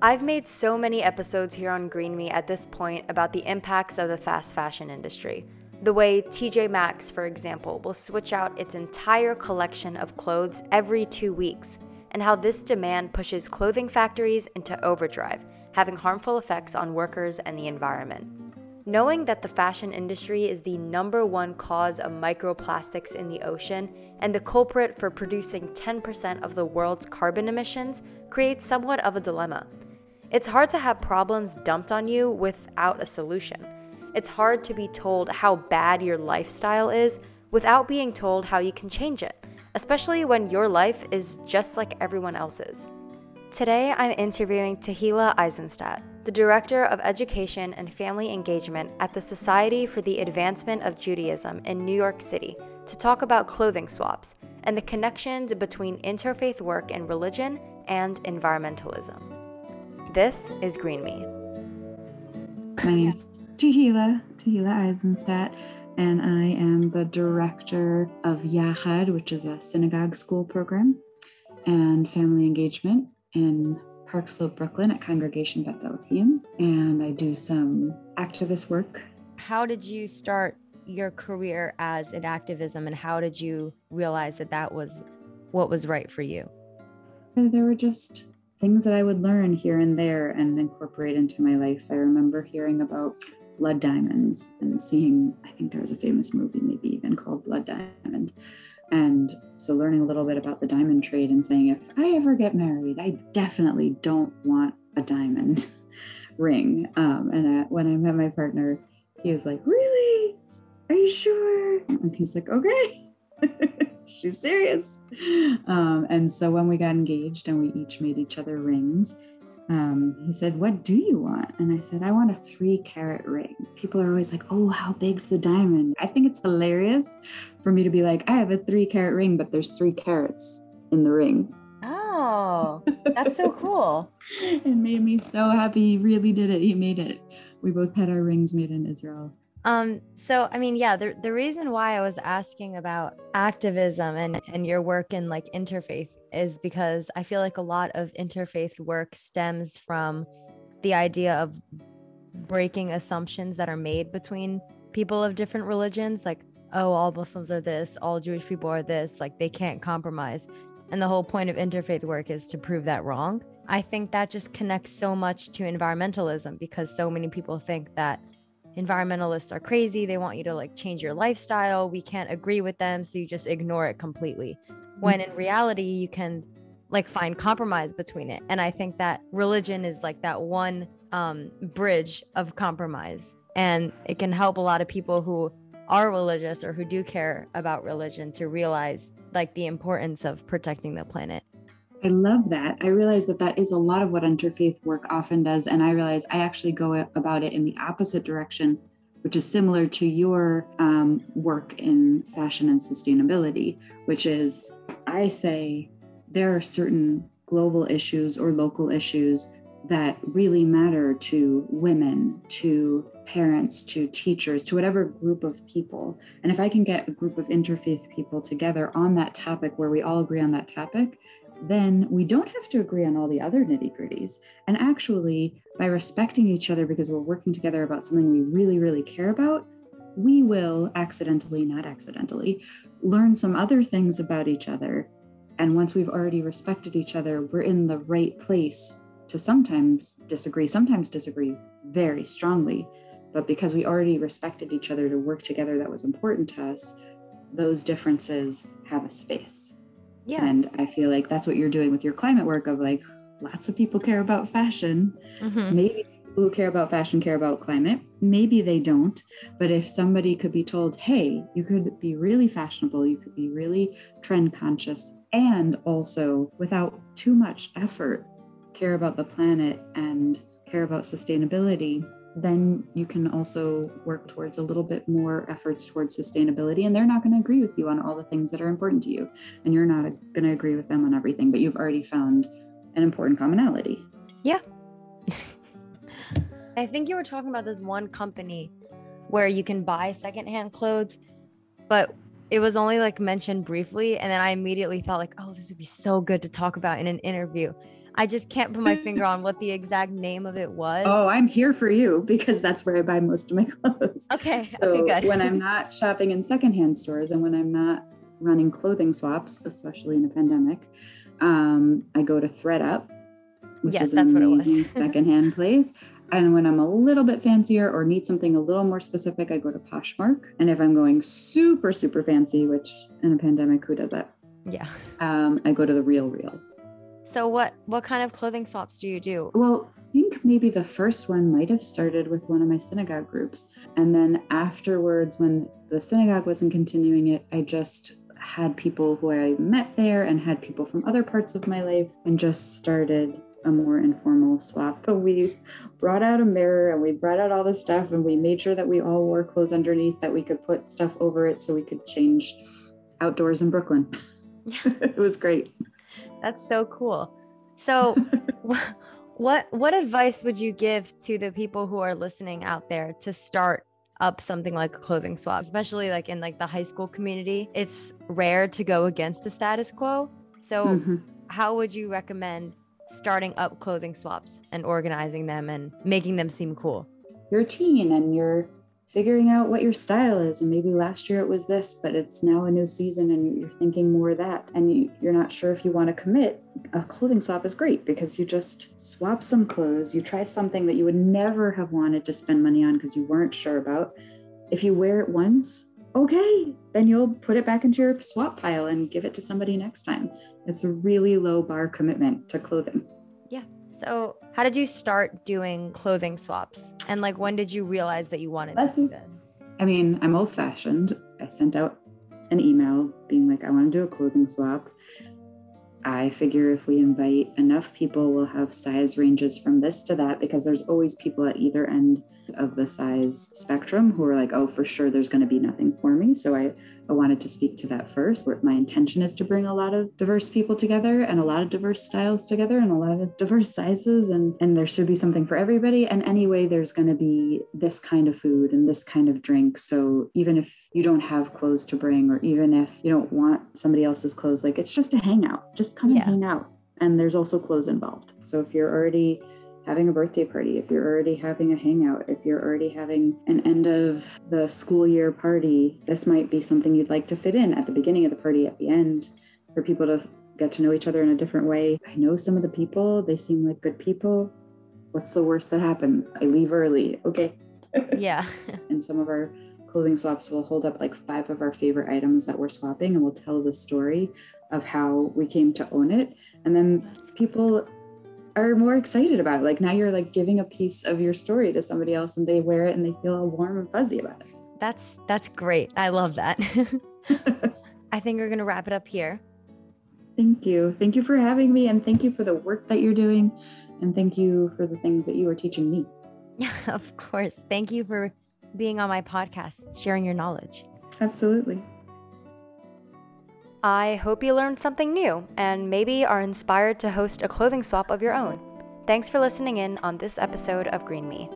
I've made so many episodes here on Green Me at this point about the impacts of the fast fashion industry. The way TJ Maxx, for example, will switch out its entire collection of clothes every two weeks, and how this demand pushes clothing factories into overdrive, having harmful effects on workers and the environment. Knowing that the fashion industry is the number one cause of microplastics in the ocean and the culprit for producing 10% of the world's carbon emissions creates somewhat of a dilemma. It's hard to have problems dumped on you without a solution. It's hard to be told how bad your lifestyle is without being told how you can change it, especially when your life is just like everyone else's. Today, I'm interviewing Tahila Eisenstadt, the Director of Education and Family Engagement at the Society for the Advancement of Judaism in New York City, to talk about clothing swaps and the connections between interfaith work in religion and environmentalism. This is Green Me. My name is Tahila, Tahila Eisenstadt, and I am the director of Yachad, which is a synagogue school program, and family engagement in Park Slope, Brooklyn at Congregation Beth Elohim. And I do some activist work. How did you start your career as in activism, and how did you realize that that was what was right for you? Uh, there were just things that I would learn here and there and incorporate into my life. I remember hearing about blood diamonds and seeing, I think there was a famous movie, maybe even called Blood Diamond. And so learning a little bit about the diamond trade and saying, if I ever get married, I definitely don't want a diamond ring. Um, and I, when I met my partner, he was like, Really? Are you sure? And he's like, Okay. she's serious. Um, and so when we got engaged and we each made each other rings, um, he said, What do you want? And I said, I want a three carat ring. People are always like, Oh, how big's the diamond? I think it's hilarious for me to be like, I have a three carat ring, but there's three carats in the ring. Oh, that's so cool. it made me so happy. He really did it. He made it. We both had our rings made in Israel. Um, so I mean, yeah, the the reason why I was asking about activism and and your work in like interfaith is because I feel like a lot of interfaith work stems from the idea of breaking assumptions that are made between people of different religions like oh all muslims are this all jewish people are this like they can't compromise. And the whole point of interfaith work is to prove that wrong. I think that just connects so much to environmentalism because so many people think that environmentalists are crazy. They want you to like change your lifestyle. We can't agree with them. So you just ignore it completely. When in reality, you can like find compromise between it. And I think that religion is like that one um, bridge of compromise. And it can help a lot of people who are religious or who do care about religion to realize like the importance of protecting the planet. I love that. I realize that that is a lot of what interfaith work often does. And I realize I actually go about it in the opposite direction, which is similar to your um, work in fashion and sustainability, which is I say there are certain global issues or local issues that really matter to women, to parents, to teachers, to whatever group of people. And if I can get a group of interfaith people together on that topic where we all agree on that topic, then we don't have to agree on all the other nitty gritties. And actually, by respecting each other because we're working together about something we really, really care about, we will accidentally, not accidentally, learn some other things about each other. And once we've already respected each other, we're in the right place to sometimes disagree, sometimes disagree very strongly. But because we already respected each other to work together, that was important to us, those differences have a space. Yeah. And I feel like that's what you're doing with your climate work of like lots of people care about fashion. Mm-hmm. Maybe people who care about fashion care about climate. Maybe they don't. But if somebody could be told, hey, you could be really fashionable, you could be really trend conscious, and also without too much effort, care about the planet and care about sustainability, then you can also work towards a little bit more efforts towards sustainability. And they're not going to agree with you on all the things that are important to you. And you're not going to agree with them on everything, but you've already found an important commonality. Yeah. I think you were talking about this one company where you can buy secondhand clothes, but it was only like mentioned briefly and then I immediately thought like, oh, this would be so good to talk about in an interview. I just can't put my finger on what the exact name of it was. Oh, I'm here for you because that's where I buy most of my clothes. Okay. So okay, good. when I'm not shopping in secondhand stores and when I'm not running clothing swaps, especially in a pandemic, um, I go to thredUP, which Yes, is an that's what it was. amazing secondhand place. And when I'm a little bit fancier or need something a little more specific, I go to Poshmark. And if I'm going super, super fancy, which in a pandemic, who does that? yeah. Um, I go to the RealReal. So what what kind of clothing swaps do you do? Well, I think maybe the first one might have started with one of my synagogue groups. And then afterwards, when the synagogue wasn't continuing it, I just had people who I met there and had people from other parts of my life and just started a more informal swap. So we brought out a mirror and we brought out all the stuff and we made sure that we all wore clothes underneath that we could put stuff over it so we could change outdoors in Brooklyn. it was great. That's so cool. So wh- what what advice would you give to the people who are listening out there to start up something like a clothing swap, especially like in like the high school community? It's rare to go against the status quo. So Mhm. how would you recommend starting up clothing swaps and organizing them and making them seem cool? you're a teen and you're figuring out what your style is and maybe last year it was this but it's now a new season and you're thinking more of that and you, you're not sure if you want to commit. A clothing swap is great because you just swap some clothes you try something that you would never have wanted to spend money on because you weren't sure about. If you wear it once okay then you'll put it back into your swap pile and give it to somebody next time. It's a really low bar commitment to clothing So how did you start doing clothing swaps? And like when did you realize that you wanted Bless to do that? I mean, I'm old fashioned. I sent out an email being like, I want to do a clothing swap. I figure if we invite enough people, we'll have size ranges from this to that because there's always people at either end of the size spectrum who are like, oh, for sure, there's going to be nothing for me. So I, I wanted to speak to that first. My intention is to bring a lot of diverse people together and a lot of diverse styles together and a lot of diverse sizes. And, and there should be something for everybody. And anyway, there's going to be this kind of food and this kind of drink. So even if you don't have clothes to bring, or even if you don't want somebody else's clothes, like it's just a hangout, just come Yeah. and hang out. And there's also clothes involved. So if you're already having a birthday party, if you're already having a hangout, if you're already having an end of the school year party, this might be something you'd like to fit in at the beginning of the party, at the end, for people to get to know each other in a different way. I know some of the people, they seem like good people. What's the worst that happens? I leave early. Okay. Yeah. And some of our clothing swaps will hold up like five of our favorite items that we're swapping and we'll tell the story of how we came to own it. And then people are more excited about it. Like now you're like giving a piece of your story to somebody else and they wear it and they feel all warm and fuzzy about it. That's that's great. I love that. I think we're gonna wrap it up here. Thank you. Thank you for having me and thank you for the work that you're doing. And thank you for the things that you are teaching me. Yeah, of course. Thank you for being on my podcast, sharing your knowledge. Absolutely. I hope you learned something new and maybe are inspired to host a clothing swap of your own. Thanks for listening in on this episode of Green Me.